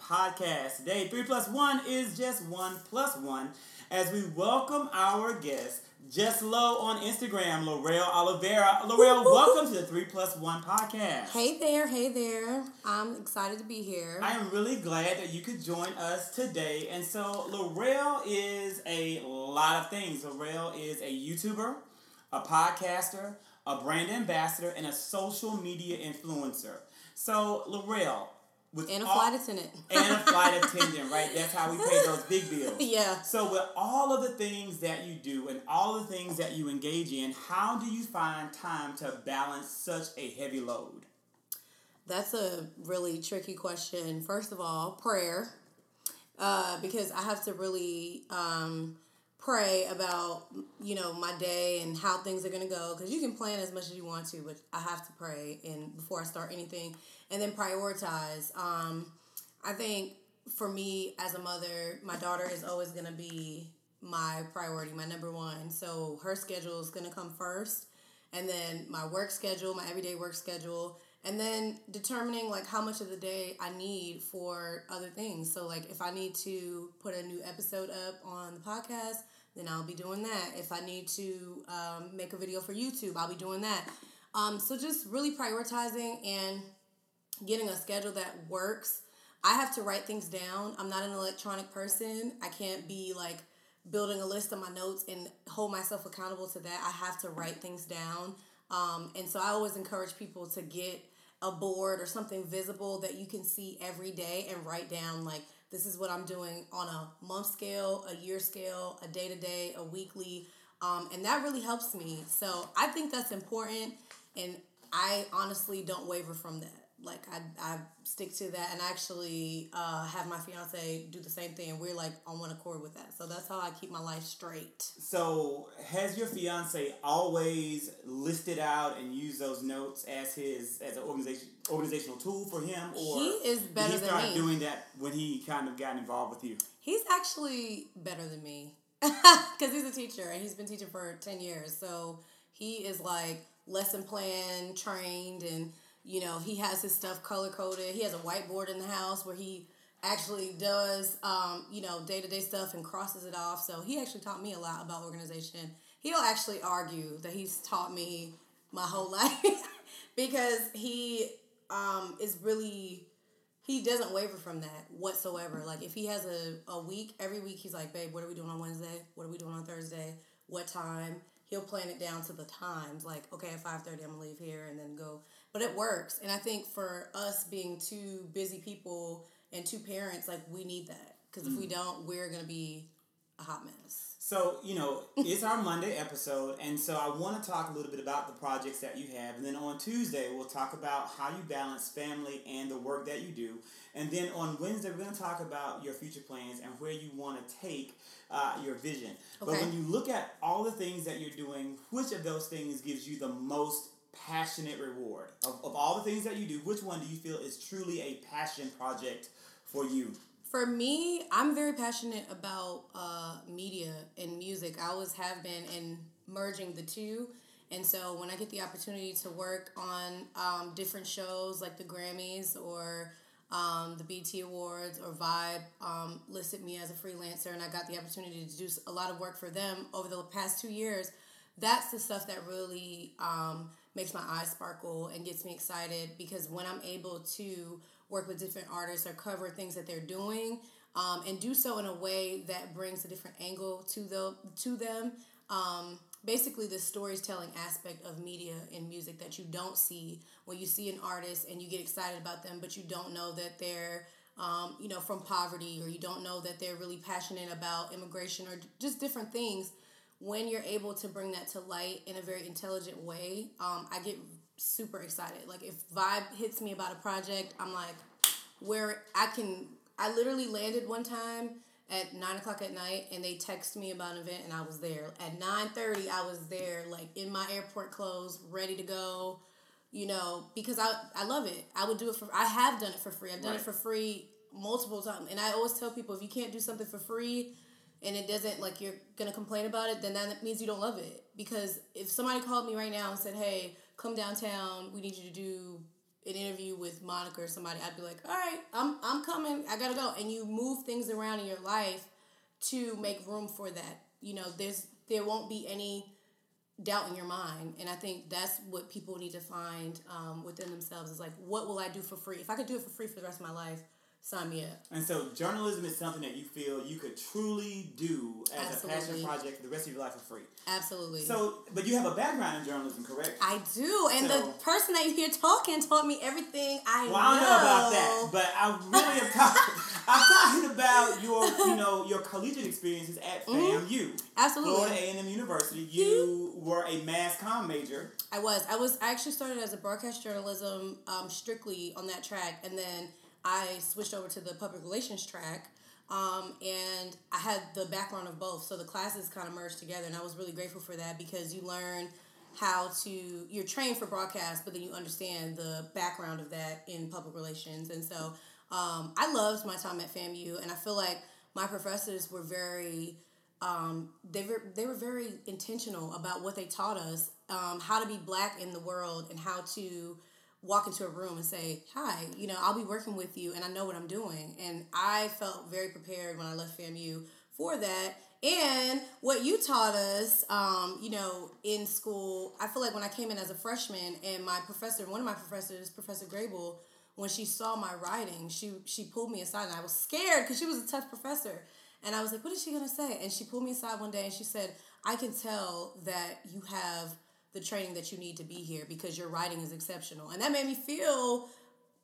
podcast. Today, 3 plus 1 is just 1 plus 1 as we welcome our guest, Just Low on Instagram, Lorelle Oliveira. Lorelle, welcome to the 3 plus 1 podcast. Hey there, hey there. I'm excited to be here. I am really glad that you could join us today. And so, Lorelle is a lot of things. Lorelle is a YouTuber, a podcaster, a brand ambassador, and a social media influencer. So, Lorelle, with and a all- flight attendant. and a flight attendant, right? That's how we pay those big bills. yeah. So, with all of the things that you do and all the things that you engage in, how do you find time to balance such a heavy load? That's a really tricky question. First of all, prayer. Uh, because I have to really um, pray about, you know, my day and how things are going to go. Because you can plan as much as you want to, but I have to pray and before I start anything. And then prioritize. Um, I think for me as a mother, my daughter is always going to be my priority, my number one. So her schedule is going to come first. And then my work schedule, my everyday work schedule and then determining like how much of the day I need for other things. So like if I need to put a new episode up on the podcast, then I'll be doing that. If I need to um, make a video for YouTube, I'll be doing that. Um, so just really prioritizing and getting a schedule that works. I have to write things down. I'm not an electronic person. I can't be like building a list of my notes and hold myself accountable to that. I have to write things down. Um, and so I always encourage people to get a board or something visible that you can see every day and write down like this is what I'm doing on a month scale, a year scale, a day to day, a weekly. Um, and that really helps me. So I think that's important. And I honestly don't waver from that. Like I, I stick to that and actually uh, have my fiance do the same thing. And we're like on one accord with that. So that's how I keep my life straight. So, has your fiance always listed out and used those notes as his as an organization organizational tool for him, or He is better he than me. doing that when he kind of got involved with you? He's actually better than me because he's a teacher and he's been teaching for 10 years. So he is like lesson plan trained and, you know, he has his stuff color coded. He has a whiteboard in the house where he actually does, um, you know, day to day stuff and crosses it off. So he actually taught me a lot about organization. He'll actually argue that he's taught me my whole life because he um, is really he doesn't waver from that whatsoever. Like if he has a, a week, every week he's like, babe, what are we doing on Wednesday? What are we doing on Thursday? What time? He'll plan it down to the times. Like, okay, at five thirty I'm gonna leave here and then go. But it works. And I think for us being two busy people and two parents, like we need that. Because if we don't, we're gonna be a hot mess. So, you know, it's our Monday episode, and so I want to talk a little bit about the projects that you have. And then on Tuesday, we'll talk about how you balance family and the work that you do. And then on Wednesday, we're going to talk about your future plans and where you want to take uh, your vision. Okay. But when you look at all the things that you're doing, which of those things gives you the most passionate reward? Of, of all the things that you do, which one do you feel is truly a passion project for you? For me, I'm very passionate about uh, media and music. I always have been, and merging the two. And so when I get the opportunity to work on um, different shows like the Grammys or um, the BET Awards or Vibe um, listed me as a freelancer, and I got the opportunity to do a lot of work for them over the past two years. That's the stuff that really um, makes my eyes sparkle and gets me excited because when I'm able to work with different artists or cover things that they're doing um, and do so in a way that brings a different angle to the to them. Um, basically, the storytelling aspect of media and music that you don't see when you see an artist and you get excited about them, but you don't know that they're um, you know from poverty or you don't know that they're really passionate about immigration or just different things. When you're able to bring that to light in a very intelligent way, um, I get super excited. Like if vibe hits me about a project, I'm like, where I can. I literally landed one time at nine o'clock at night, and they text me about an event, and I was there at nine thirty. I was there, like in my airport clothes, ready to go. You know, because I I love it. I would do it for. I have done it for free. I've done Right. it for free multiple times, and I always tell people if you can't do something for free, and it doesn't like you're gonna complain about it, then that means you don't love it. Because if somebody called me right now and said, "Hey, come downtown, we need you to do an interview with Monica or somebody, I'd be like, all right, I'm I'm coming, I gotta go, and you move things around in your life to make room for that. You know, there's there won't be any doubt in your mind, and I think that's what people need to find um, within themselves. Is like, what will I do for free? If I could do it for free for the rest of my life, sign me up. And so, journalism is something that you feel you could truly do as Absolutely. a passion project for the rest of your life for free. Absolutely. So, but you have a background in journalism, correct? I do, and so, the person that you hear talking taught me everything I well, know. Well, I don't know about that, but I really am talking. I'm talking about your, you know, your collegiate experiences at FAMU. Mm-hmm. Absolutely. Florida A&M University. You were a mass comm major. I was. I was. I actually started as a broadcast journalism, um, strictly on that track, and then I switched over to the public relations track. Um, and I had the background of both, so the classes kind of merged together, and I was really grateful for that because you learn how to you're trained for broadcast, but then you understand the background of that in public relations, and so um, I loved my time at FAMU, and I feel like my professors were very um, they were they were very intentional about what they taught us, um, how to be black in the world, and how to walk into a room and say, Hi, you know, I'll be working with you and I know what I'm doing. And I felt very prepared when I left FAMU for that. And what you taught us, um, you know, in school, I feel like when I came in as a freshman and my professor, one of my professors, Professor Grable, when she saw my writing, she she pulled me aside and I was scared because she was a tough professor. And I was like, what is she gonna say? And she pulled me aside one day and she said, I can tell that you have the training that you need to be here because your writing is exceptional. And that made me feel,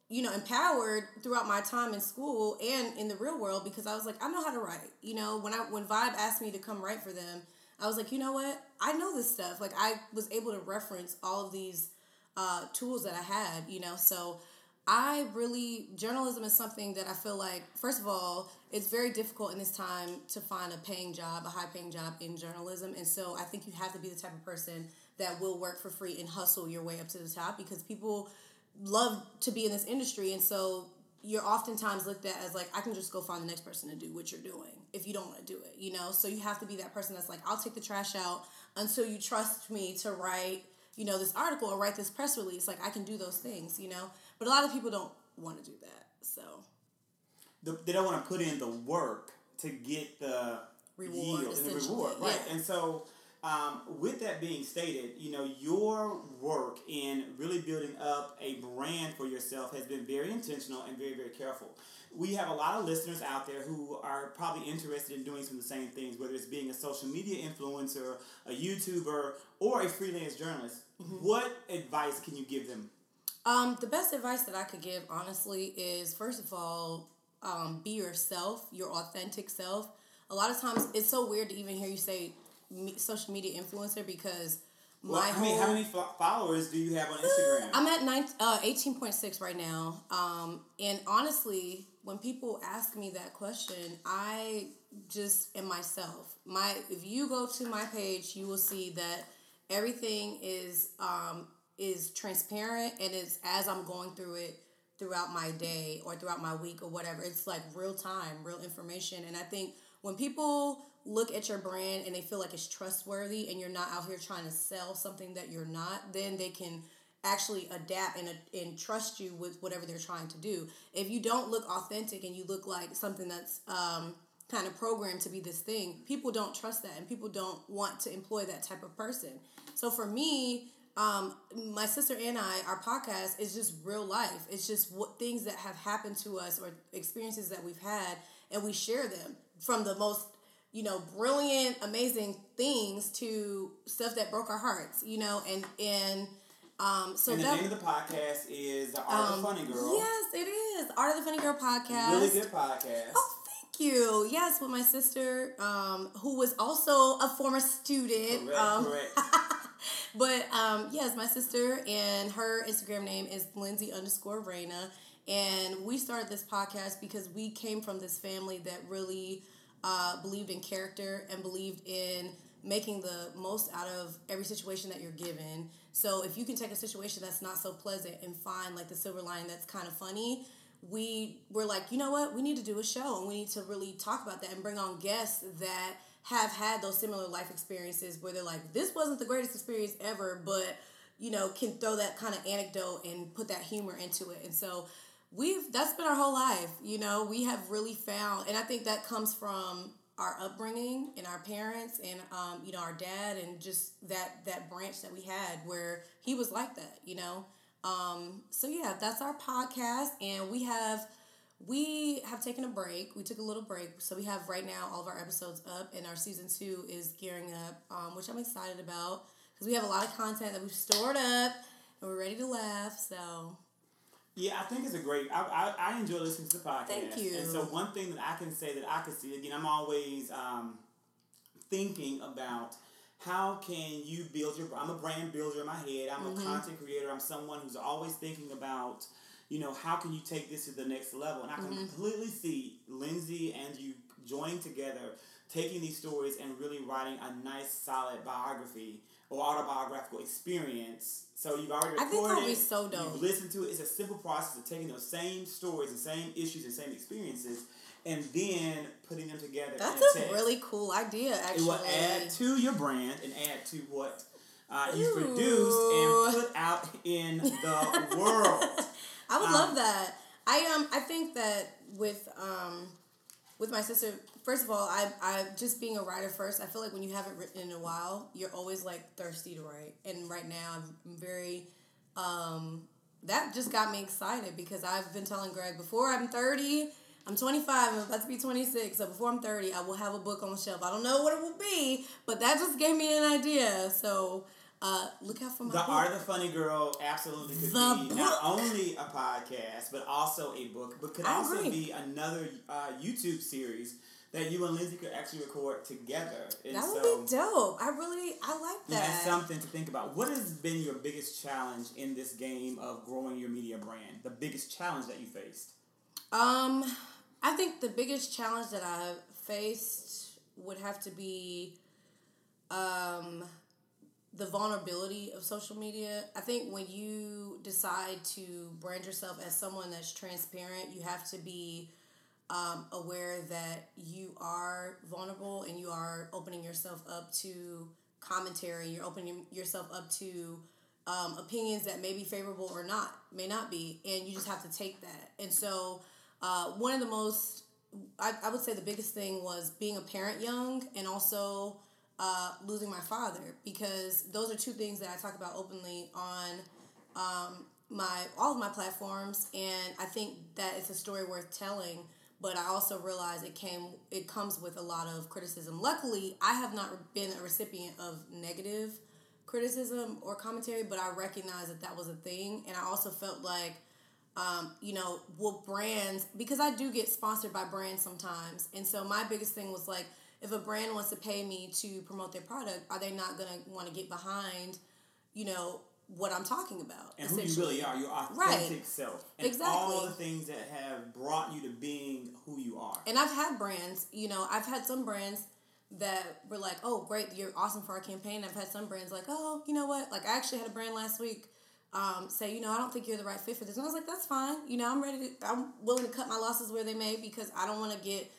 you know, empowered throughout my time in school and in the real world because I was like, I know how to write. You know, when I when Vibe asked me to come write for them, I was like, you know what? I know this stuff. Like I was able to reference all of these uh, tools that I had, you know, so I really journalism is something that I feel like first of all it's very difficult in this time to find a paying job, a high paying job in journalism, and so I think you have to be the type of person that will work for free and hustle your way up to the top because people love to be in this industry and so you're oftentimes looked at as like I can just go find the next person to do what you're doing if you don't want to do it, you know. So you have to be that person that's like I'll take the trash out until you trust me to write, you know, this article or write this press release. Like I can do those things, you know. But a lot of people don't want to do that. So they don't want to put in the work to get the reward yield and the reward, right? Yeah. And so um, with that being stated, you know, your work in really building up a brand for yourself has been very intentional and very, very careful. We have a lot of listeners out there who are probably interested in doing some of the same things, whether it's being a social media influencer, a YouTuber, or a freelance journalist. Mm-hmm. What advice can you give them? Um, the best advice that I could give, honestly, is first of all, um, be yourself, your authentic self. A lot of times, it's so weird to even hear you say me, social media influencer because well, my I mean, how many followers do you have on Instagram? I'm at nine, uh, 18.6 right now. Um, and honestly, when people ask me that question, I just am myself. My if you go to my page, you will see that everything is um, is transparent and it's as I'm going through it throughout my day or throughout my week or whatever. It's like real time, real information. And I think when people look at your brand and they feel like it's trustworthy and you're not out here trying to sell something that you're not, then they can actually adapt and, and trust you with whatever they're trying to do. If you don't look authentic and you look like something that's um, kind of programmed to be this thing, people don't trust that and people don't want to employ that type of person. So for me, um, my sister and I, our podcast is just real life. It's just what things that have happened to us or experiences that we've had, and we share them from the most you know, brilliant, amazing things to stuff that broke our hearts, you know, and and um so and the that, name of the podcast is The Art um, of the Funny Girl. Yes, it is. Art of the Funny Girl podcast. Really good podcast. Oh, thank you. Yes, with my sister, um, who was also a former student. Correct, um, correct. but um, yes, my sister and her Instagram name is Lindsay underscore Raina. And we started this podcast because we came from this family that really uh, believed in character and believed in making the most out of every situation that you're given. So if you can take a situation that's not so pleasant and find like the silver line that's kind of funny, we were like, you know what, we need to do a show and we need to really talk about that and bring on guests that have had those similar life experiences where they're like, this wasn't the greatest experience ever, but you know, can throw that kind of anecdote and put that humor into it. And so we've that's been our whole life. You know, we have really found, and I think that comes from our upbringing and our parents and um, you know our dad and just that that branch that we had where he was like that. You know, um, so yeah, that's our podcast, and we have we have taken a break. We took a little break, so we have right now all of our episodes up, and our season two is gearing up, um, which I'm excited about because we have a lot of content that we've stored up, and we're ready to laugh. So. Yeah, I think it's a great. I, I, I enjoy listening to the podcast. Thank you. And so one thing that I can say that I can see again, I'm always um, thinking about how can you build your. I'm a brand builder in my head. I'm Mm-hmm. a content creator. I'm someone who's always thinking about you know, how can you take this to the next level? And I can Mm-hmm. completely see Lindsay and you joining together, taking these stories and really writing a nice, solid biography or autobiographical experience. So you've already recorded. I think that'd be so dope. You've listened to it. It's a simple process of taking those same stories and same issues and same experiences and then putting them together. That's a a really cool idea, Actually, It will add to your brand and add to what uh, you Ooh. produced and put out in the world. I would Um, love that. I um I think that with um with my sister, first of all, I I just being a writer first, I feel like when you haven't written in a while, you're always like thirsty to write. And right now I'm very um that just got me excited because I've been telling Greg before I'm 30, I'm 25, I'm about to be 26. So before I'm 30, I will have a book on the shelf. I don't know what it will be, but that just gave me an idea. So uh, look out for my The book. Art of the Funny Girl absolutely could The be not only a podcast, but also a book, but could I also agree. be another uh, YouTube series that you and Lindsay could actually record together. And That would so, be dope. I really I like that. That's something to think about. What has been your biggest challenge in this game of growing your media brand? The biggest challenge that you faced? Um, I think the biggest challenge that I've faced would have to be um the vulnerability of social media. I think when you decide to brand yourself as someone that's transparent, you have to be um, aware that you are vulnerable and you are opening yourself up to commentary. You're opening yourself up to um, opinions that may be favorable or not, may not be, and you just have to take that. And so, uh, one of the most, I, I would say, the biggest thing was being a parent young, and also uh, losing my father, because those are two things that I talk about openly on um, my all of my platforms, and I think that it's a story worth telling. But I also realize it came it comes with a lot of criticism. Luckily, I have not been a recipient of negative criticism or commentary, but I recognize that that was a thing, and I also felt like. Um, you know, will brands because I do get sponsored by brands sometimes, and so my biggest thing was like, if a brand wants to pay me to promote their product, are they not gonna want to get behind, you know, what I'm talking about? And who you really are, your authentic Right. self. And all the things that have brought you to being who you are. And I've had brands, you know, I've had some brands that were like, oh, great, you're awesome for our campaign. I've had some brands like, oh, you know what? Like, I actually had a brand last week um, say, you know, I don't think you're the right fit for this. And I was like, that's fine. You know, I'm ready to, I'm willing to cut my losses where they may because I don't want to get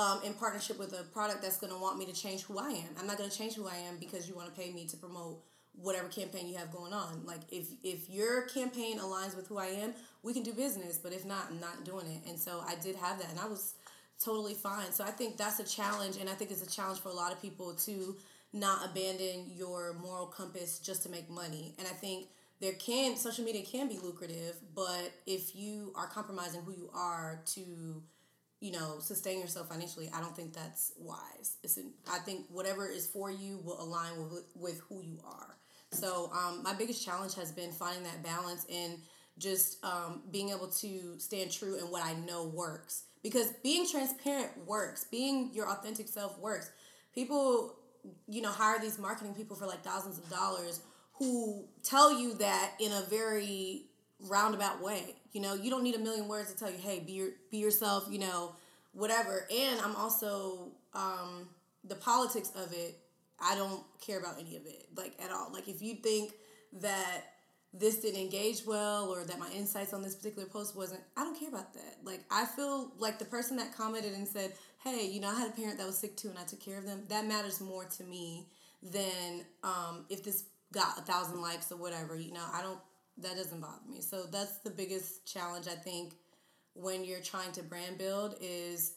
um, in partnership with a product that's going to want me to change who I am. I'm not going to change who I am because you want to pay me to promote whatever campaign you have going on. Like if if your campaign aligns with who I am, we can do business. But if not, I'm not doing it. And so I did have that, and I was totally fine. So I think that's a challenge, and I think it's a challenge for a lot of people to not abandon your moral compass just to make money. And I think there can social media can be lucrative, but if you are compromising who you are to you know, sustain yourself financially, I don't think that's wise. It's an, I think whatever is for you will align with with who you are. So um, my biggest challenge has been finding that balance and just um, being able to stand true in what I know works. Because being transparent works. Being your authentic self works. People, you know, hire these marketing people for like thousands of dollars who tell you that in a very roundabout way. You know, you don't need a million words to tell you, hey, be your, be yourself. You know, whatever. And I'm also um, the politics of it. I don't care about any of it, like at all. Like if you think that this didn't engage well or that my insights on this particular post wasn't, I don't care about that. Like I feel like the person that commented and said, hey, you know, I had a parent that was sick too and I took care of them. That matters more to me than um, if this got a thousand likes or whatever. You know, I don't. That doesn't bother me. So that's the biggest challenge I think when you're trying to brand build is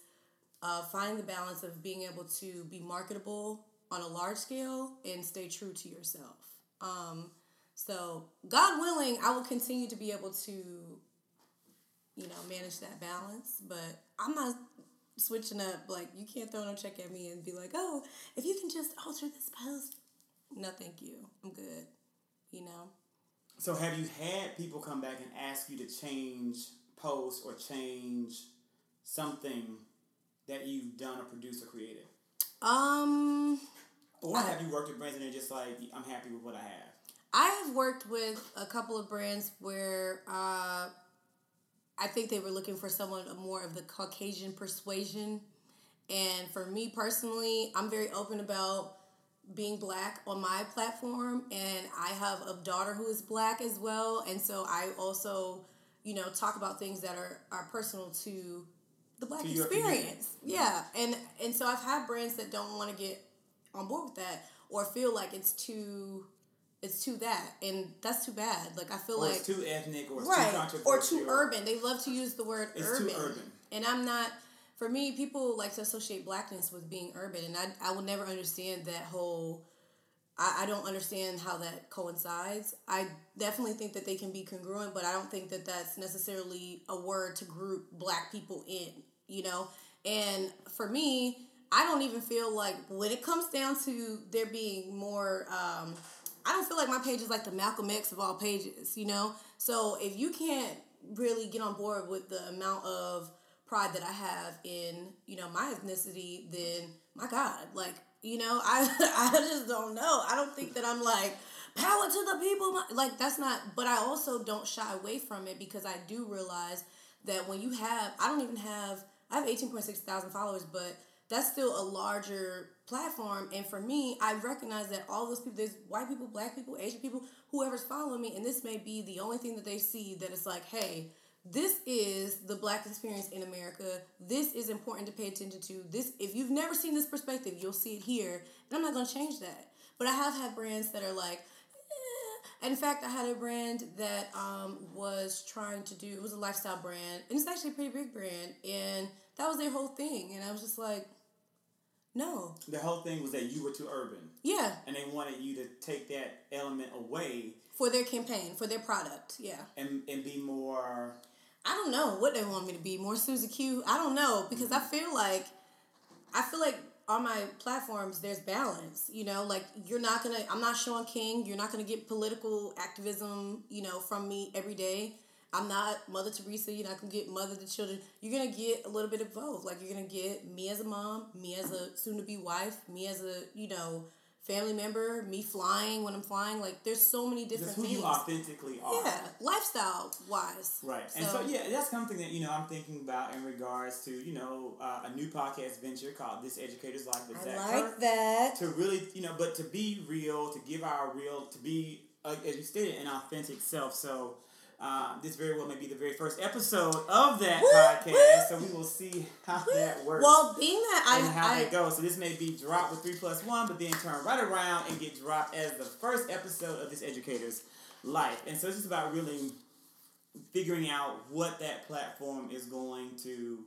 uh, the balance of being able to be marketable on a large scale and stay true to yourself. Um, so, God willing, I will continue to be able to, you know, manage that balance. But I'm not switching up. Like, you can't throw no check at me and be like, oh, if you can just alter this post. No, thank you. I'm good. You know? So, have you had people come back and ask you to change posts or change something that you've done or produced or created? Um, or have you worked with brands and they're just like, I'm happy with what I have? I have worked with a couple of brands where uh, I think they were looking for someone more of the Caucasian persuasion. And for me personally, I'm very open about being black on my platform. And I have a daughter who is black as well. And so I also, you know, talk about things that are, are personal to the black to experience. Yeah. And and so I've had brands that don't want to get on board with that or feel like it's too it's too that and that's too bad like i feel or like it's too ethnic or right, too controversial or too urban they love to use the word urban. urban and i'm not for me people like to associate blackness with being urban and i, I will never understand that whole I, I don't understand how that coincides i definitely think that they can be congruent but i don't think that that's necessarily a word to group black people in you know and for me I don't even feel like when it comes down to there being more. Um, I don't feel like my page is like the Malcolm X of all pages, you know. So if you can't really get on board with the amount of pride that I have in you know my ethnicity, then my God, like you know, I I just don't know. I don't think that I'm like power to the people. Like that's not. But I also don't shy away from it because I do realize that when you have, I don't even have. I have eighteen point six thousand followers, but that's still a larger platform. And for me, I recognize that all those people, there's white people, black people, Asian people, whoever's following me, and this may be the only thing that they see that it's like, hey, this is the black experience in America. This is important to pay attention to. This, if you've never seen this perspective, you'll see it here. And I'm not going to change that. But I have had brands that are like, eh. in fact, I had a brand that um, was trying to do, it was a lifestyle brand, and it's actually a pretty big brand. And that was their whole thing. And I was just like, no. The whole thing was that you were too urban. Yeah. And they wanted you to take that element away. For their campaign, for their product, yeah. And and be more I don't know what they want me to be. More Susie Q. I don't know because. I feel like I feel like on my platforms there's balance. You know, like you're not gonna I'm not Shaun King, you're not gonna get political activism, you know, from me every day. I'm not Mother Teresa. You're not gonna get mother to children. You're gonna get a little bit of both. Like you're gonna get me as a mom, me as a soon to be wife, me as a you know family member, me flying when I'm flying. Like there's so many different Just who things. you authentically are. Yeah, lifestyle wise. Right, so, and so yeah, that's something that you know I'm thinking about in regards to you know uh, a new podcast venture called This Educator's Life with I Zach like Kirk. that. To really you know, but to be real, to give our real, to be uh, as you stated, an authentic self. So uh, this very well may be the very first episode of that podcast, so we will see how that works. Well, being that I and how I, that goes. So this may be dropped with three plus one, but then turn right around and get dropped as the first episode of this educator's life. And so it's just about really figuring out what that platform is going to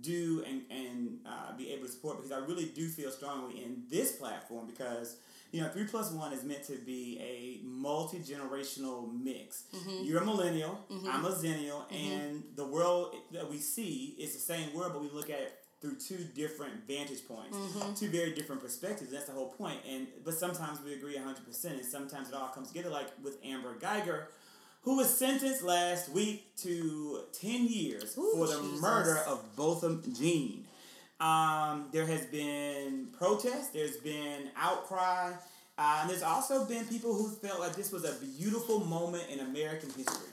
do and and uh, be able to support because I really do feel strongly in this platform because you know, three plus one is meant to be a multi generational mix. Mm-hmm. You're a millennial, mm-hmm. I'm a zennial, mm-hmm. and the world that we see is the same world, but we look at it through two different vantage points, mm-hmm. two very different perspectives. That's the whole point. And but sometimes we agree hundred percent, and sometimes it all comes together. Like with Amber Guyger, who was sentenced last week to ten years Ooh, for the Jesus. murder of Botham Jean. Um, there has been protest. There's been outcry. Uh, and there's also been people who felt like this was a beautiful moment in American history.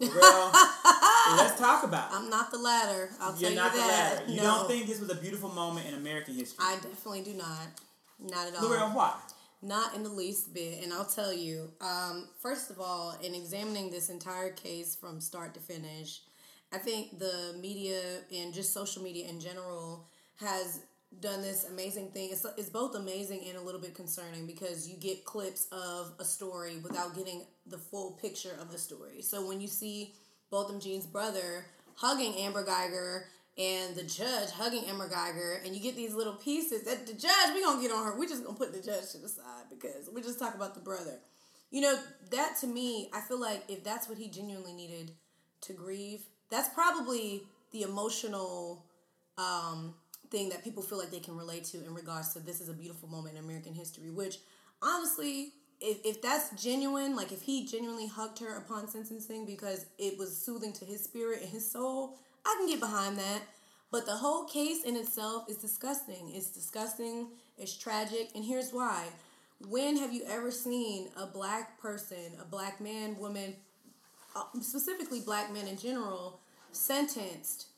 Well, let's talk about it. I'm not the latter. I'll You're tell you not that. the latter. You no. don't think this was a beautiful moment in American history? I definitely do not. Not at all. Lorelle, why? Not in the least bit. And I'll tell you, um, first of all, in examining this entire case from start to finish, I think the media and just social media in general has done this amazing thing. It's, it's both amazing and a little bit concerning because you get clips of a story without getting the full picture of the story. So when you see Botham Jean's brother hugging Amber Guyger and the judge hugging Amber Guyger, and you get these little pieces that the judge, we gonna get on her. We're just gonna put the judge to the side because we just talk about the brother. You know, that to me, I feel like if that's what he genuinely needed to grieve, that's probably the emotional um, thing that people feel like they can relate to in regards to this is a beautiful moment in American history, which honestly, if, if that's genuine, like if he genuinely hugged her upon sentencing because it was soothing to his spirit and his soul, I can get behind that. But the whole case in itself is disgusting. It's disgusting, it's tragic, and here's why. When have you ever seen a black person, a black man, woman, uh, specifically black men in general, sentenced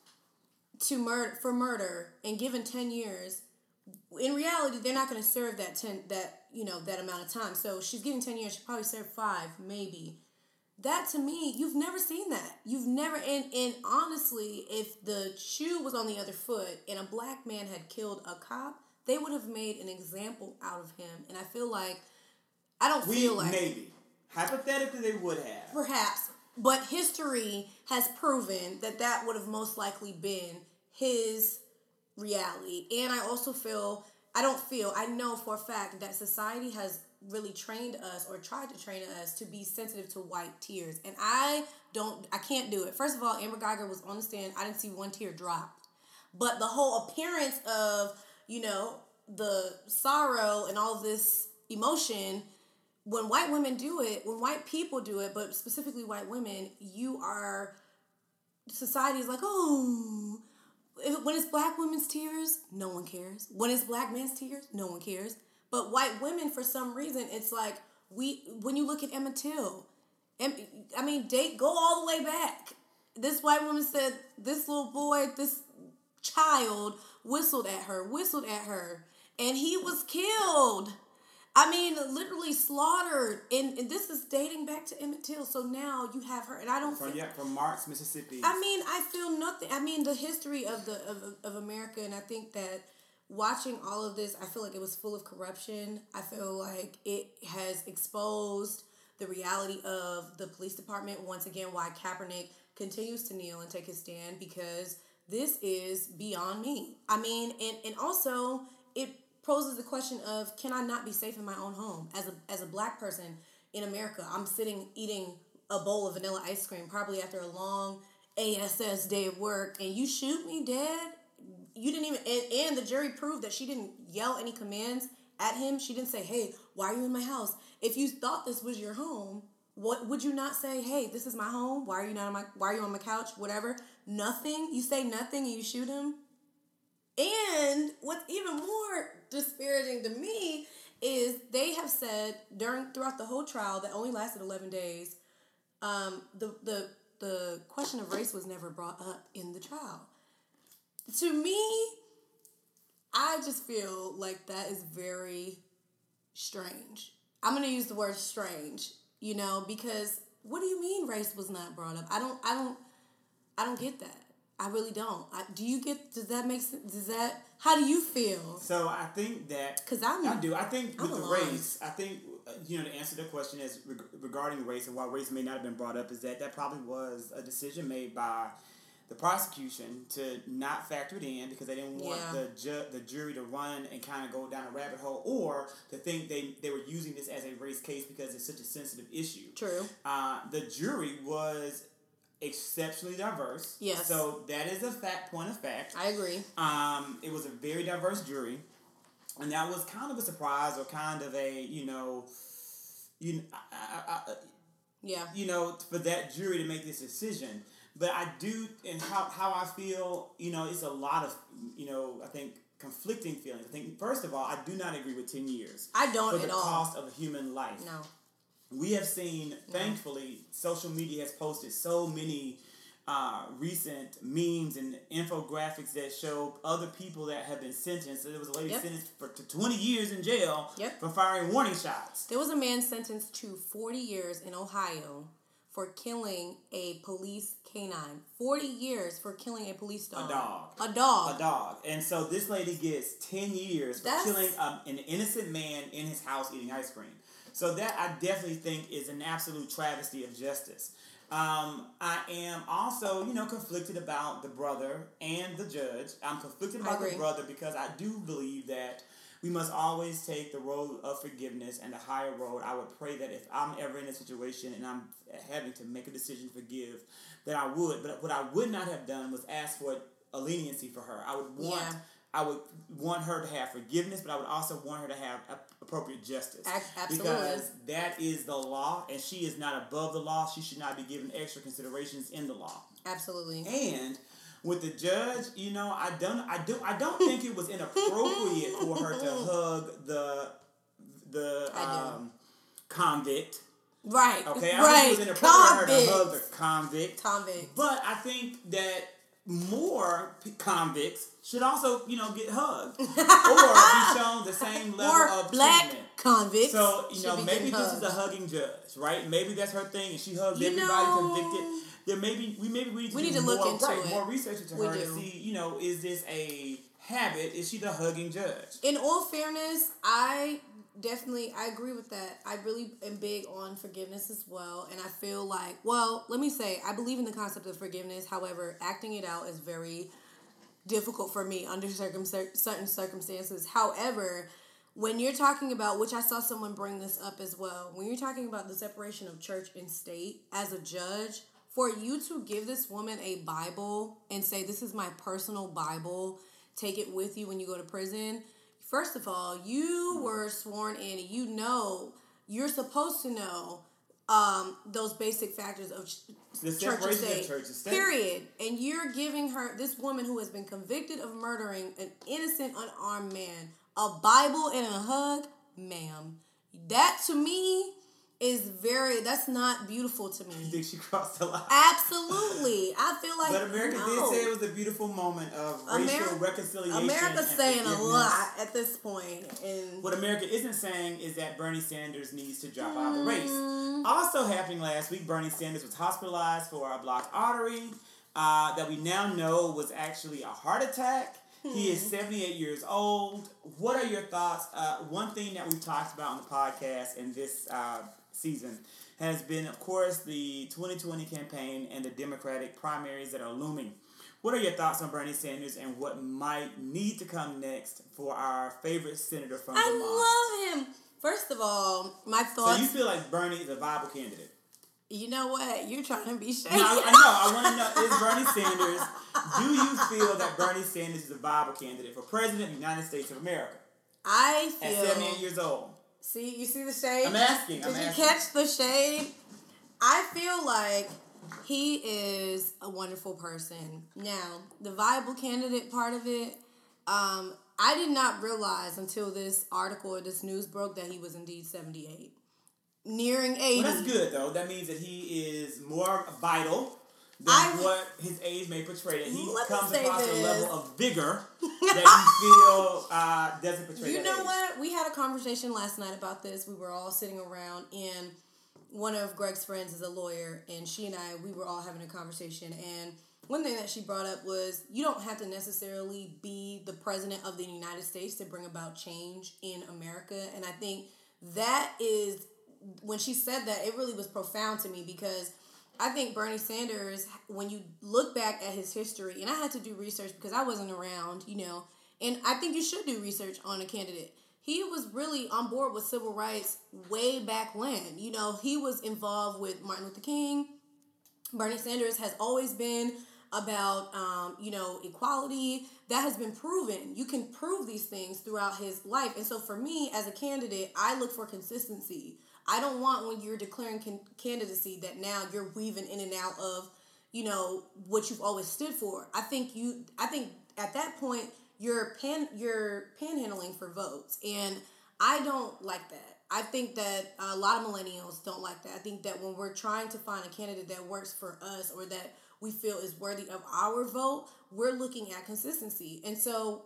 to murder for murder and given 10 years in reality they're not going to serve that 10 that you know that amount of time. So she's getting 10 years she probably served five maybe. That to me you've never seen that. You've never and and honestly if the shoe was on the other foot and a black man had killed a cop they would have made an example out of him. And i feel like i don't we, feel like maybe. Hypothetically they would have. Perhaps but history has proven that that would have most likely been his reality. And I also feel, I don't feel, I know for a fact that society has really trained us or tried to train us to be sensitive to white tears. And I don't, I can't do it. First of all, Amber Guyger was on the stand. I didn't see one tear drop. But the whole appearance of, you know, the sorrow and all this emotion when white women do it, when white people do it, but specifically white women, you are society is like, oh, when it's black women's tears, no one cares. When it's black men's tears, no one cares. But white women, for some reason, it's like we. When you look at Emmett Till, I mean, date go all the way back. This white woman said this little boy, this child, whistled at her, whistled at her, and he was killed. I mean, literally slaughtered, and, and this is dating back to Emmett Till. So now you have her, and I don't. From feel, yeah, from Marks, Mississippi. I mean, I feel nothing. I mean, the history of the of, of America, and I think that watching all of this, I feel like it was full of corruption. I feel like it has exposed the reality of the police department once again. Why Kaepernick continues to kneel and take his stand because this is beyond me. I mean, and and also it poses the question of can I not be safe in my own home as a as a black person in America? I'm sitting eating a bowl of vanilla ice cream probably after a long ASS day of work and you shoot me dead. You didn't even and, and the jury proved that she didn't yell any commands at him. She didn't say, "Hey, why are you in my house?" If you thought this was your home, what would you not say? Hey, this is my home. Why are you not on my? Why are you on my couch? Whatever. Nothing. You say nothing and you shoot him. And what's even more disparaging to me is they have said during throughout the whole trial that only lasted eleven days. Um, the the the question of race was never brought up in the trial. To me, I just feel like that is very strange. I'm gonna use the word strange, you know, because what do you mean race was not brought up? I don't I don't I don't get that. I really don't. I, do you get? Does that make sense? Does that? How do you feel? So I think that because I'm. I do. I think with I'm the race, I think uh, you know to answer the question is regarding race and why race may not have been brought up is that that probably was a decision made by the prosecution to not factor it in because they didn't want yeah. the ju- the jury to run and kind of go down a rabbit hole or to think they, they were using this as a race case because it's such a sensitive issue. True. Uh, the jury was exceptionally diverse. Yes. So that is a fact point of fact. I agree. Um, it was a very diverse jury, and that was kind of a surprise or kind of a you know, you I, I, I, yeah, you know, for that jury to make this decision. But I do, and how how I feel, you know, it's a lot of you know, I think conflicting feelings. I think first of all, I do not agree with ten years. I don't for the all. cost of a human life. No we have seen, thankfully, social media has posted so many uh, recent memes and infographics that show other people that have been sentenced. There was a lady yep. sentenced for to 20 years in jail yep. for firing warning shots. There was a man sentenced to 40 years in Ohio for killing a police canine. 40 years for killing a police dog. A dog. A dog. A dog. And so this lady gets 10 years for That's- killing um, an innocent man in his house eating ice cream. So that I definitely think is an absolute travesty of justice. Um, I am also, you know, conflicted about the brother and the judge. I'm conflicted about the brother because I do believe that we must always take the road of forgiveness and the higher road. I would pray that if I'm ever in a situation and I'm having to make a decision to forgive, that I would. But what I would not have done was ask for a leniency for her. I would want. Yeah. I would want her to have forgiveness, but I would also want her to have a- appropriate justice. Absolutely. Because that is the law, and she is not above the law. She should not be given extra considerations in the law. Absolutely. And with the judge, you know, I don't, I do, I don't think it was inappropriate for her to hug the the um, convict. Right. Okay, I right. think it was inappropriate for her to Convict. hug the convict. Convict. But I think that more convicts should also, you know, get hugged or be shown the same level Or of black treatment. convicts. So you know, be maybe this is a hugging judge, right? Maybe that's her thing, and she hugs You everybody know- convicted. There maybe we maybe we need to We do need to more, look into right, it. more research into We her to do. see, you know, is this a habit? Is she the hugging judge? in all fairness, I definitely I agree with that. I really am big on forgiveness as well, and I feel like well, let me say I believe in the concept of forgiveness. However, acting it out is very difficult for me under circum- certain circumstances. However, when you're talking about which I saw someone bring this up as well, when you're talking about the separation of church and state as a judge, for you to give this woman a Bible and say this is my personal Bible, take it with you when you go to prison. First of all, you were sworn in you know you're supposed to know um, those basic factors of ch- The church and state. church and state. Period. And you're giving her this woman who has been convicted of murdering an innocent unarmed man a Bible and a hug, ma'am. That to me is very. That's not beautiful to me. You think she crossed the line? Absolutely, I feel like But America no. did say it was a beautiful moment of Ameri- racial reconciliation. America's saying a lot at this point, and What America isn't saying is that Bernie Sanders needs to drop out of the race. Mm. Also happening last week, Bernie Sanders was hospitalized for a blocked artery uh, that we now know was actually a heart attack. He is Hmm. 78 years old. What are your thoughts? Uh, one thing that we've talked about on the podcast and this uh, season has been, of course, the 2020 campaign and the Democratic primaries that are looming. What are your thoughts on Bernie Sanders and what might need to come next for our favorite senator from Vermont? I love him. First of all, my thoughts. So you feel like Bernie is a viable candidate? you know what? You're trying to be shady. No, I, I know. I want to know: Is Bernie Sanders? Do you feel that Bernie Sanders is a viable candidate for president of the United States of America I feel at feel. seventy-eight years old? See, you see the shade. I'm asking. Did I'm you asking. catch the shade? I feel like he is a wonderful person. Now, the viable candidate part of it, um, I did not realize until this article or this news broke that he was indeed 78. Nearing 80. Well, that's good though. That means that he is more vital than I- what his age may portray. That he comes across a level of vigor that you feel uh, doesn't portray. You know age. what? We had a conversation last night about this. We were all sitting around, and one of Greg's friends is a lawyer, and she and I, we were all having a conversation. And one thing that she brought up was you don't have to necessarily be the president of the United States to bring about change in America. And I think that is, when she said that, it really was profound to me because. I think Bernie Sanders, when you look back at his history, and I had to do research because I wasn't around, you know, and I think you should do research on a candidate. He was really on board with civil rights way back when. You know, he was involved with Martin Luther King. Bernie Sanders has always been about, um, you know, equality. That has been proven. You can prove these things throughout his life. And so for me, as a candidate, I look for consistency. I don't want when you're declaring can- candidacy that now you're weaving in and out of, you know, what you've always stood for. I think you. I think at that point you're pan you're panhandling for votes, and I don't like that. I think that a lot of millennials don't like that. I think that when we're trying to find a candidate that works for us or that we feel is worthy of our vote, we're looking at consistency. And so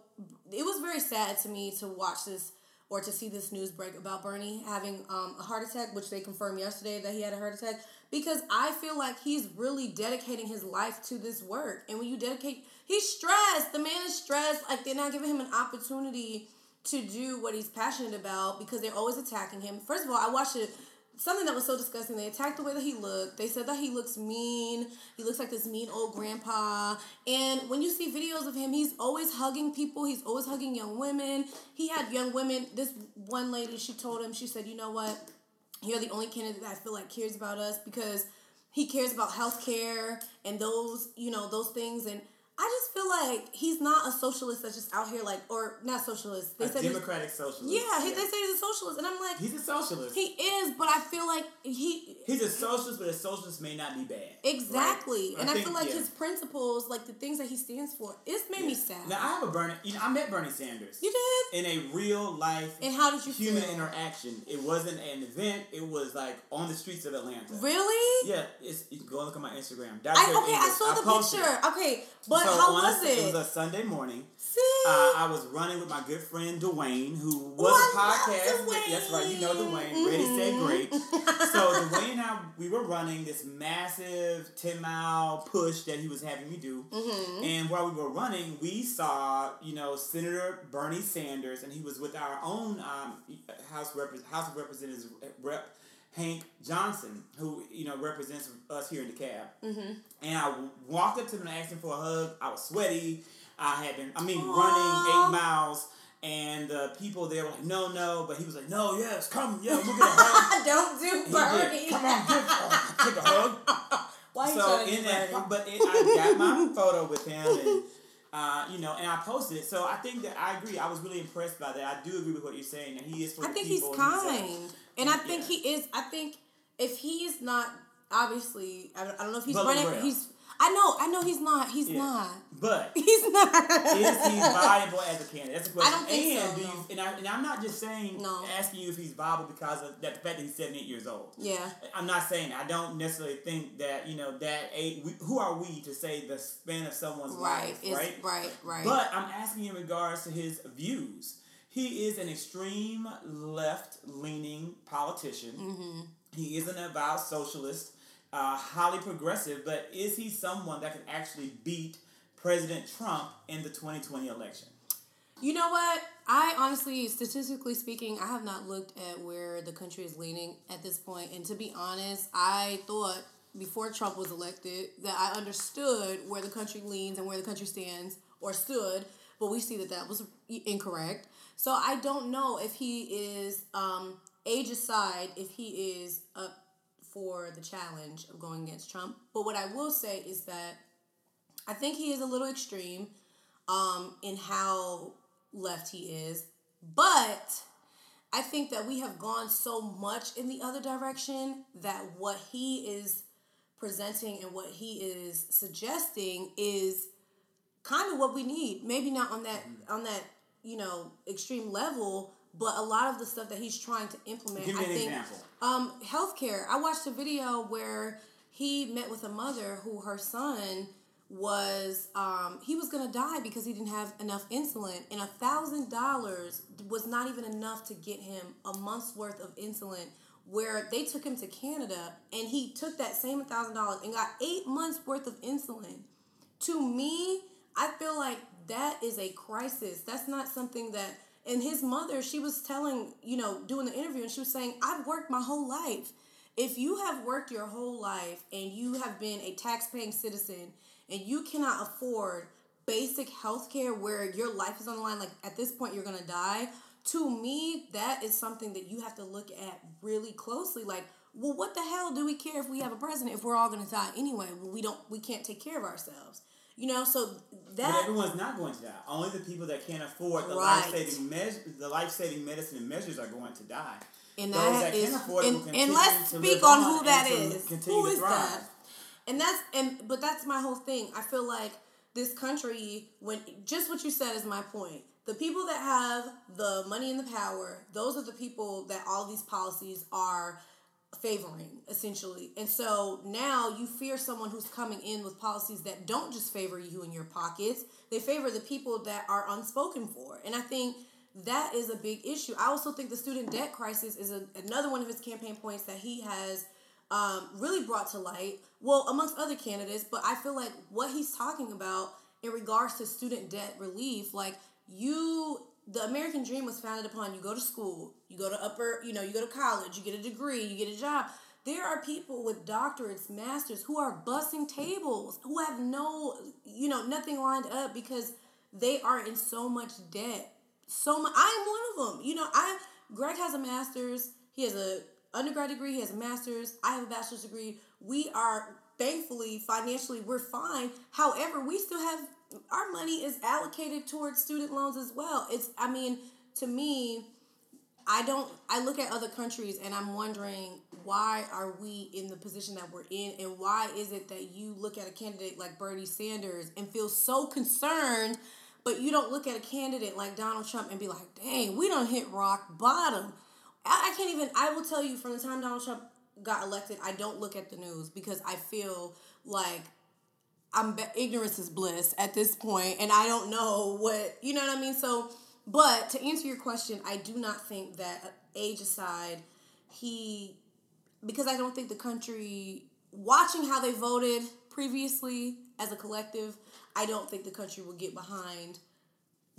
it was very sad to me to watch this or to see this news break about Bernie having um, a heart attack, which they confirmed yesterday that he had a heart attack. because I feel like he's really dedicating his life to this work. And when you dedicate, he's stressed. The man is stressed. Like they're not giving him an opportunity to do what he's passionate about because they're always attacking him. First of all, I watched it something that was so disgusting. They attacked the way that he looked. They said that he looks mean. He looks like this mean old grandpa. And when you see videos of him, he's always hugging people. He's always hugging young women. He had young women. This one lady, she told him, she said, "You know what? You're the only candidate that I feel like cares about us because he cares about health care and those, you know, those things and just feel like he's not a socialist that's just out here like, or not socialist. They a said democratic socialist. Yeah, yeah, they say he's a socialist, and I'm like, he's a socialist. He is, but I feel like he he's a socialist, but a socialist may not be bad. Exactly, right? and I, I think, feel like yeah. his principles, like the things that he stands for, it's made yeah. me sad. Now I have a Bernie. You know, I met Bernie Sanders. You did in a real life. And how did you human feel? interaction? It wasn't an event. It was like on the streets of Atlanta. Really? Yeah, it's you can go look at my Instagram. I, okay, I saw the picture. It. Okay, but so how was it? It was a Sunday morning. Uh, I was running with my good friend Dwayne, who was a podcast. That's right, you know Dwayne. Mm-hmm. Ready, set, great. so Dwayne and I, we were running this massive ten mile push that he was having me do. Mm-hmm. And while we were running, we saw you know Senator Bernie Sanders, and he was with our own um, House Rep- House of Representatives rep. Hank Johnson, who you know represents us here in DeKalb, mm-hmm. and I walked up to him and asked him for a hug. I was sweaty. I had been, I mean, Aww. running eight miles. And the people there were like, no, no. But he was like, no, yes, come, yeah, we'll get a hug. Don't do. Come on, give, uh, take a hug. Why so in that, but it, I got my photo with him, and uh, you know, and I posted it. So I think that I agree. I was really impressed by that. I do agree with what you're saying. That he is for I think he's kind, he's, and I think yeah. he is. I think if he's not obviously, I don't, I don't know if he's but running. He's I know, I know he's not. He's yeah. not. But he's not. is he viable as a candidate? That's the question. I don't think and so. Do you, no. and, I, and I'm not just saying no. asking you if he's viable because of that the fact that he's 78 years old. Yeah. I'm not saying I don't necessarily think that you know that age. We, who are we to say the span of someone's right, life? Right. Right. Right. But I'm asking in regards to his views. He is an extreme left leaning politician. Mm-hmm. He is an avowed socialist uh, highly progressive, but is he someone that can actually beat President Trump in the 2020 election? You know what? I honestly, statistically speaking, I have not looked at where the country is leaning at this point. And to be honest, I thought before Trump was elected that I understood where the country leans and where the country stands or stood, but we see that that was incorrect. So I don't know if he is, um, age aside, if he is up for the challenge of going against Trump. But what I will say is that I think he is a little extreme um, in how left he is. But I think that we have gone so much in the other direction that what he is presenting and what he is suggesting is kind of what we need. Maybe not on that on that, you know, extreme level, but a lot of the stuff that he's trying to implement, Give me I an think, example. Um, healthcare. I watched a video where he met with a mother who her son was um, he was gonna die because he didn't have enough insulin, and a thousand dollars was not even enough to get him a month's worth of insulin. Where they took him to Canada, and he took that same thousand dollars and got eight months worth of insulin. To me, I feel like that is a crisis. That's not something that and his mother, she was telling, you know, doing the interview, and she was saying, I've worked my whole life. If you have worked your whole life and you have been a tax paying citizen and you cannot afford basic health care where your life is on the line, like at this point you're gonna die, to me, that is something that you have to look at really closely. Like, well, what the hell do we care if we have a president if we're all gonna die anyway? Well, we don't we can't take care of ourselves. You know, so that but everyone's not going to die. Only the people that can't afford the right. life saving measure, the life saving medicine and measures are going to die. And Those that, that is, and, and let's speak on who that is. Who is that? And that's and but that's my whole thing. I feel like this country, when just what you said is my point. The people that have the money and the power, those are the people that all these policies are favoring essentially. And so now you fear someone who's coming in with policies that don't just favor you in your pockets. They favor the people that are unspoken for. And i think that is a big issue. I also think the student debt crisis is a, another one of his campaign points that he has um, really brought to light. Well, amongst other candidates, but I feel like what he's talking about in regards to student debt relief, like you, the American dream was founded upon you go to school, you go to upper, you know, you go to college, you get a degree, you get a job. There are people with doctorates, masters who are bussing tables, who have no, you know, nothing lined up because they are in so much debt. So much. I am one of them. You know, I Greg has a master's. He has a undergrad degree. He has a master's. I have a bachelor's degree. We are thankfully financially we're fine. However, we still have our money is allocated towards student loans as well. It's I mean, to me, I don't I look at other countries and I'm wondering why are we in the position that we're in and why is it that you look at a candidate like Bernie Sanders and feel so concerned but you don't look at a candidate like Donald Trump and be like, dang, we don't hit rock bottom. I, I can't even, I will tell you from the time Donald Trump got elected, I don't look at the news because I feel like I'm ignorance is bliss at this point, and I don't know what you know what I mean. So, but to answer your question, I do not think that uh, age aside, he because I don't think the country watching how they voted previously as a collective, I don't think the country will get behind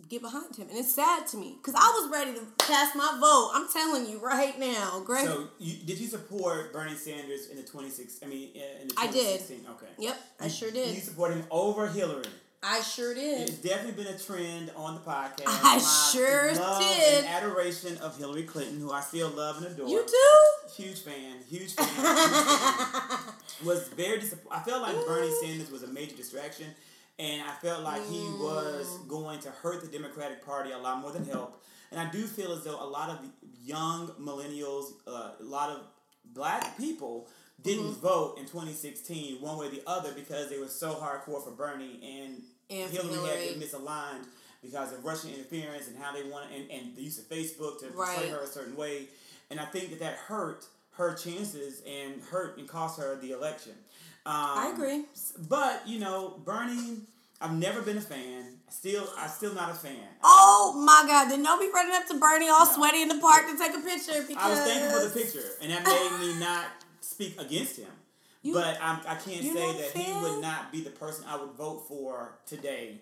get behind him, and it's sad to me because I was ready to cast my vote. I'm telling you right now, Greg. So, you, did you support Bernie Sanders in the 26? I mean, in the 2016? I did. Okay. Yep, I sure did. You support him over Hillary. I sure did. It's definitely been a trend on the podcast. I sure love did. And adoration of Hillary Clinton, who I still love and adore. You too. Huge fan. Huge fan. huge fan. Was very disappointed. I felt like Bernie Sanders was a major distraction and I felt like he was going to hurt the Democratic Party a lot more than help. And I do feel as though a lot of young millennials, uh, a lot of black people didn't Mm-hmm. vote in 2016 one way or the other because they were so hardcore for Bernie and, And for Hillary, had Hillary. been misaligned because of Russian interference and how they wanted and, and the use of Facebook to portray Right. her a certain way. And I think that that hurt her chances and hurt and cost her the election. Um, I agree. but you know, Bernie, I've never been a fan. Still, I'm still not a fan. Oh my God! Then don't be running up to Bernie all No. sweaty in the park to take a picture because I was thankful for the picture, and that made me not speak against him. You- but I'm, I can't say not a that he would not be the person I would vote for today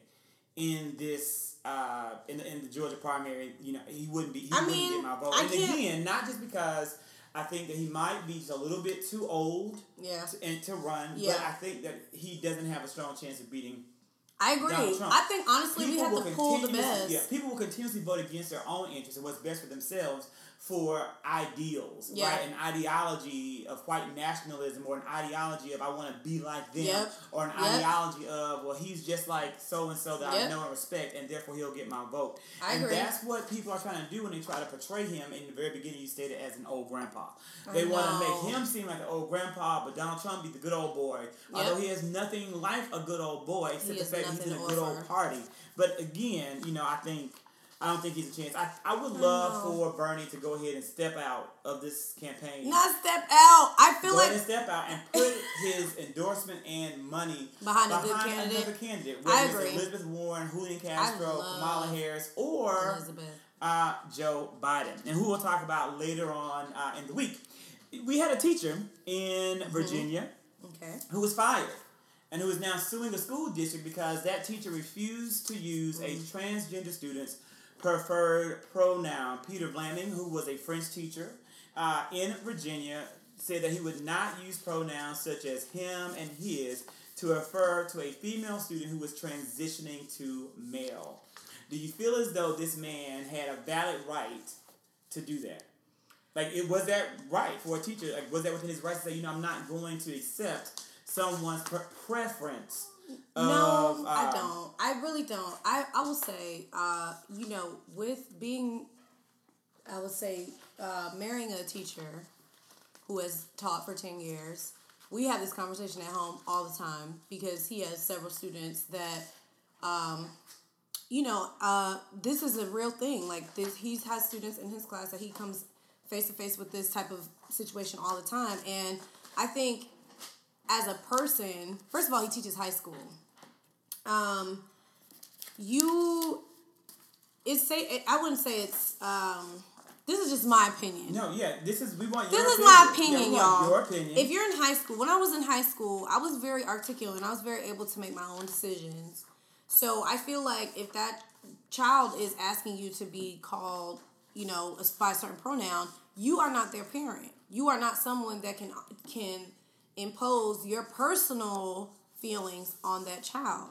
in this uh, in the in the Georgia primary. You know, he wouldn't be. He I wouldn't mean, get my vote. I and can't- again, not just because I think that he might be just a little bit too old Yeah, to, and to run, yeah. but I think that he doesn't have a strong chance of beating I agree. Trump. I think honestly we have to pull the best. Yeah, people will continuously vote against their own interests and what's best for themselves for ideals, right? An ideology of white nationalism or an ideology of I want to be like them Yep. or an Yep. ideology of well he's just like so and so that I know and respect and therefore he'll get my vote. I and agree. that's what people are trying to do when they try to portray him in the very beginning you stated as an old grandpa. They want to make him seem like an old grandpa, but Donald Trump be the good old boy. Although he has nothing like a good old boy except the fact that he's in a good old party. But again, you know, I think I don't think he's a chance. I, I would love for Bernie to go ahead and step out of this campaign. Not step out. I feel go like ahead and step out and put his endorsement and money Behind a good candidate. another candidate. I Whether it's agree. Elizabeth Warren, Julian Castro, Kamala Harris, or Elizabeth. uh, Joe Biden, and who we'll talk about later on uh, in the week. We had a teacher in Mm-hmm. Virginia Okay. who was fired and who is now suing the school district because that teacher refused to use a transgender student's preferred pronoun. Peter Vlaming, who was a French teacher uh, in Virginia, said that he would not use pronouns such as him and his to refer to a female student who was transitioning to male. Do you feel as though this man had a valid right to do that? Like, it was that right for a teacher? Like, was that within his rights to say, you know, I'm not going to accept someone's pre- preference? No, I um, don't. I really don't. I, I will say, uh, you know, with being, I would say, uh, marrying a teacher who has taught for 10 years, we have this conversation at home all the time because he has several students that, um, you know, uh, this is a real thing. Like, this, he has students in his class that he comes face to face with this type of situation all the time. And I think as a person, first of all, he teaches high school. Um, you, it's say I wouldn't say it's um, this is just my opinion. No, yeah, this is we want. This is opinion. my opinion, yeah, y'all. Your opinion. If you're in high school, when I was in high school, I was very articulate and I was very able to make my own decisions. So I feel like if that child is asking you to be called, you know, by a certain pronoun, you are not their parent. You are not someone that can can impose your personal feelings on that child.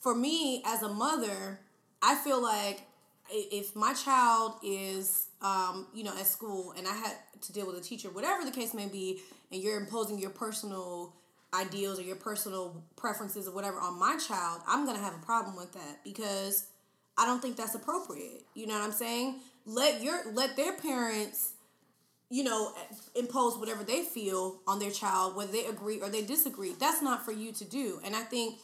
For me, as a mother, I feel like if my child is, um, you know, at school and I had to deal with a teacher, whatever the case may be, and you're imposing your personal ideals or your personal preferences or whatever on my child, I'm gonna have a problem with that because I don't think that's appropriate. You know what I'm saying? Let your let their parents you know, impose whatever they feel on their child, whether they agree or they disagree. That's not for you to do. And I think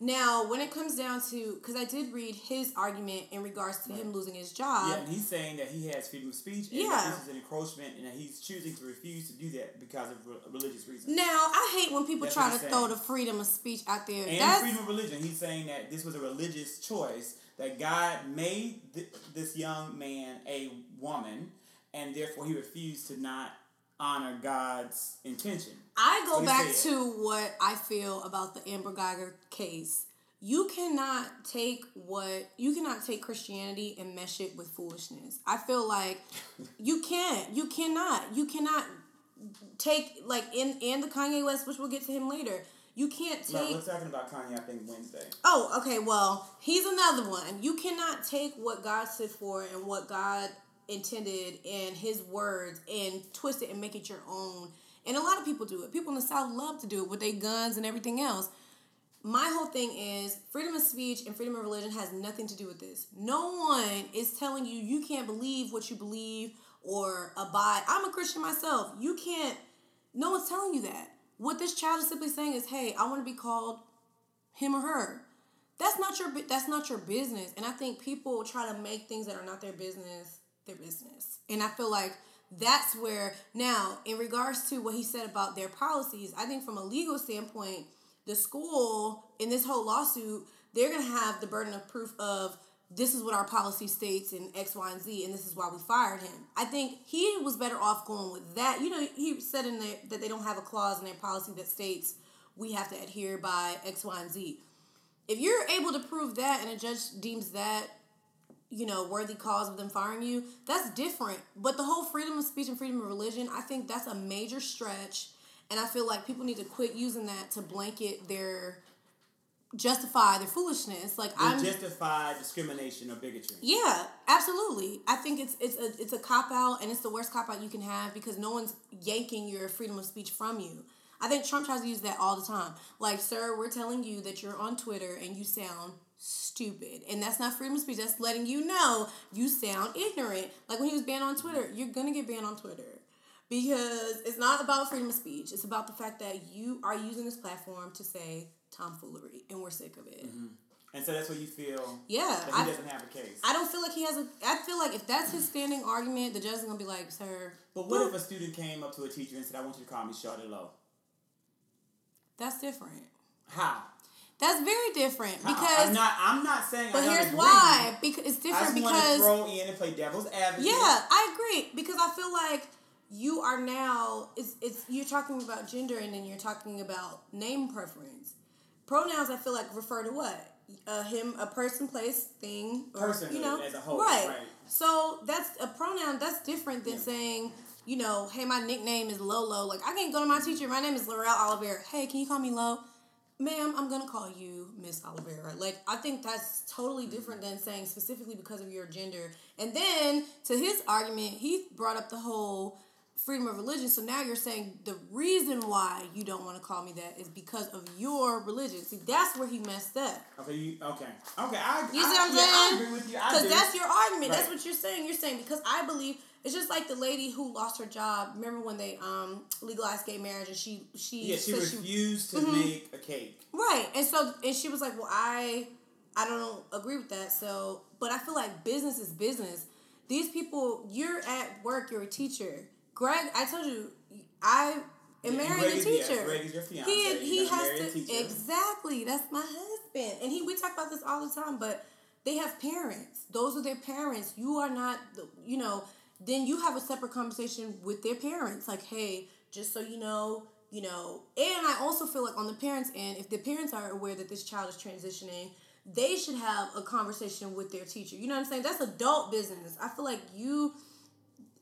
now, when it comes down to, because I did read his argument in regards to him losing his job. yeah, and he's saying that he has freedom of speech. And Yeah. this is an encroachment, and that he's choosing to refuse to do that because of re- religious reasons. Now, I hate when people That's try to throw the freedom of speech out there. and That's freedom of religion. He's saying that this was a religious choice that God made th- this young man a woman, and therefore he refused to not honor God's intention. I go back said. to what I feel about the Amber Guyger case. You cannot take what you cannot take Christianity and mesh it with foolishness. I feel like you can't. You cannot. You cannot take like in in the Kanye West, which we'll get to him later. You can't No, take we're talking about Kanye. I think Wednesday. Oh, okay. Well, he's another one. You cannot take what God stood for and what God intended and His words and twist it and make it your own. And a lot of people do it. People in the South love to do it with their guns and everything else. My whole thing is freedom of speech and freedom of religion has nothing to do with this. No one is telling you you can't believe what you believe or abide. I'm a Christian myself. You can't. No one's telling you that. What this child is simply saying is, "Hey, I want to be called him or her. That's not your that's not your business. And I think people try to make things that are not their business their business. And I feel like that's where now in regards to what he said about their policies, I think from a legal standpoint, the school in this whole lawsuit, they're going to have the burden of proof of this is what our policy states in X, Y, and Z, and this is why we fired him. I think he was better off going with that. You know, he said in there that they don't have a clause in their policy that states we have to adhere by X, Y, and Z. If you're able to prove that and a judge deems that, you know, worthy cause of them firing you, that's different. But the whole freedom of speech and freedom of religion, I think that's a major stretch. And I feel like people need to quit using that to blanket their justify their foolishness. Like I justify discrimination or bigotry. yeah, absolutely. I think it's it's a it's a cop out and it's the worst cop out you can have because no one's yanking your freedom of speech from you. I think Trump tries to use that all the time. Like, sir, we're telling you that you're on Twitter and you sound stupid. And that's not freedom of speech. That's letting you know you sound ignorant. Like when he was banned on Twitter, you're gonna get banned on Twitter. Because it's not about freedom of speech. It's about the fact that you are using this platform to say tomfoolery and we're sick of it. Mm-hmm. And so that's what you feel Yeah. that he I, doesn't have a case. I don't feel like he has a. I feel like if that's his standing argument, the judge is gonna be like, "Sir, but what if a student came up to a teacher and said, I want you to call me Charlotte Lowe? that's different. How? That's very different because." I'm not I'm not saying but here's agree. why. Because it's different just want to because throw in and play devil's advocate. yeah, I agree because I feel like you are now. It's it's you're talking about gender and then you're talking about name preference. Pronouns I feel like refer to what uh, him, a person, place, thing, or Person you know, as a whole, right. right. So that's a pronoun. That's different than Yeah. saying, you know, hey, my nickname is Lolo. Like I can't go to my teacher. My name is Lorelle Oliver Hey, can you call me Lo? Ma'am, I'm gonna call you Miss Oliveira. Like I think that's totally mm-hmm. different than saying specifically because of your gender. And then to his argument, he brought up the whole freedom of religion. So now you're saying the reason why you don't want to call me that is because of your religion. See, that's where he messed up. Okay, you, okay. Okay, I, You I, see what I'm yeah, I saying? agree with you. Because that's your argument. That's what you're saying. You're saying because I believe it's just like the lady who lost her job. Remember when they um legalized gay marriage and she she Yeah, she refused to Mm-hmm. make a cake. right and so and she was like, well, I I don't agree with that. So, but I feel like business is business. These people, you're at work. You're a teacher. Greg, I told you, I am Yeah, married Greg a teacher. Greg is your fiance. He You're he has to exactly. That's my husband, and he we talk about this all the time. But they have parents. Those are their parents. You are not. the You know. Then you have a separate conversation with their parents. Like, hey, just so you know, you know, and I also feel like on the parents' end, if the parents are aware that this child is transitioning, they should have a conversation with their teacher. You know what I'm saying? That's adult business. I feel like you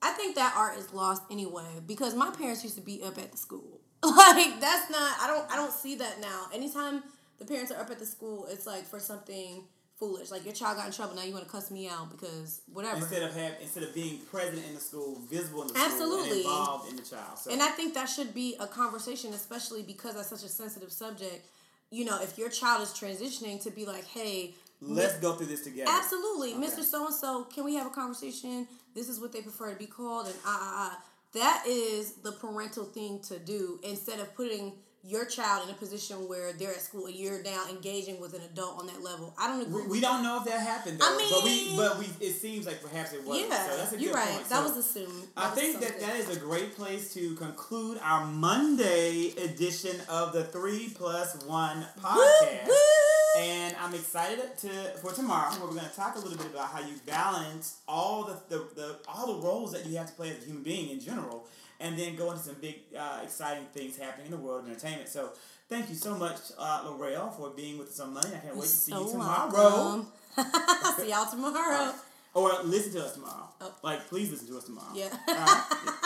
I think that art is lost anyway because my parents used to be up at the school. Like that's not I don't I don't see that now. Anytime the parents are up at the school, it's like for something foolish. Like your child got in trouble, now you want to cuss me out because whatever. Instead of have instead of being present in the school, visible in the Absolutely. school, and involved in the child. So. And I think that should be a conversation, especially because that's such a sensitive subject. You know, if your child is transitioning, to be like, hey, let's go through this together. Absolutely, okay. Mr. So and So, can we have a conversation? This is what they prefer to be called, and ah ah ah. That is the parental thing to do instead of putting your child in a position where they're at school and you're now engaging with an adult on that level. I don't agree. We, we don't know if that happened. Though, I mean, but we but we it seems like perhaps it was. Yeah, so that's a you're right. Point. That so was assumed. That I was think that that is a great place to conclude our Monday edition of the Three Plus One podcast. Woo, woo. And I'm excited to for tomorrow where we're going to talk a little bit about how you balance all the, the, the all the roles that you have to play as a human being in general and then go into some big, uh, exciting things happening in the world of entertainment. So, thank you so much, uh, Lorelle, for being with us on Monday. I can't wait to see so you tomorrow. see y'all tomorrow. Or listen to us tomorrow. Oh. Like, please listen to us tomorrow. Yeah. Right? yeah.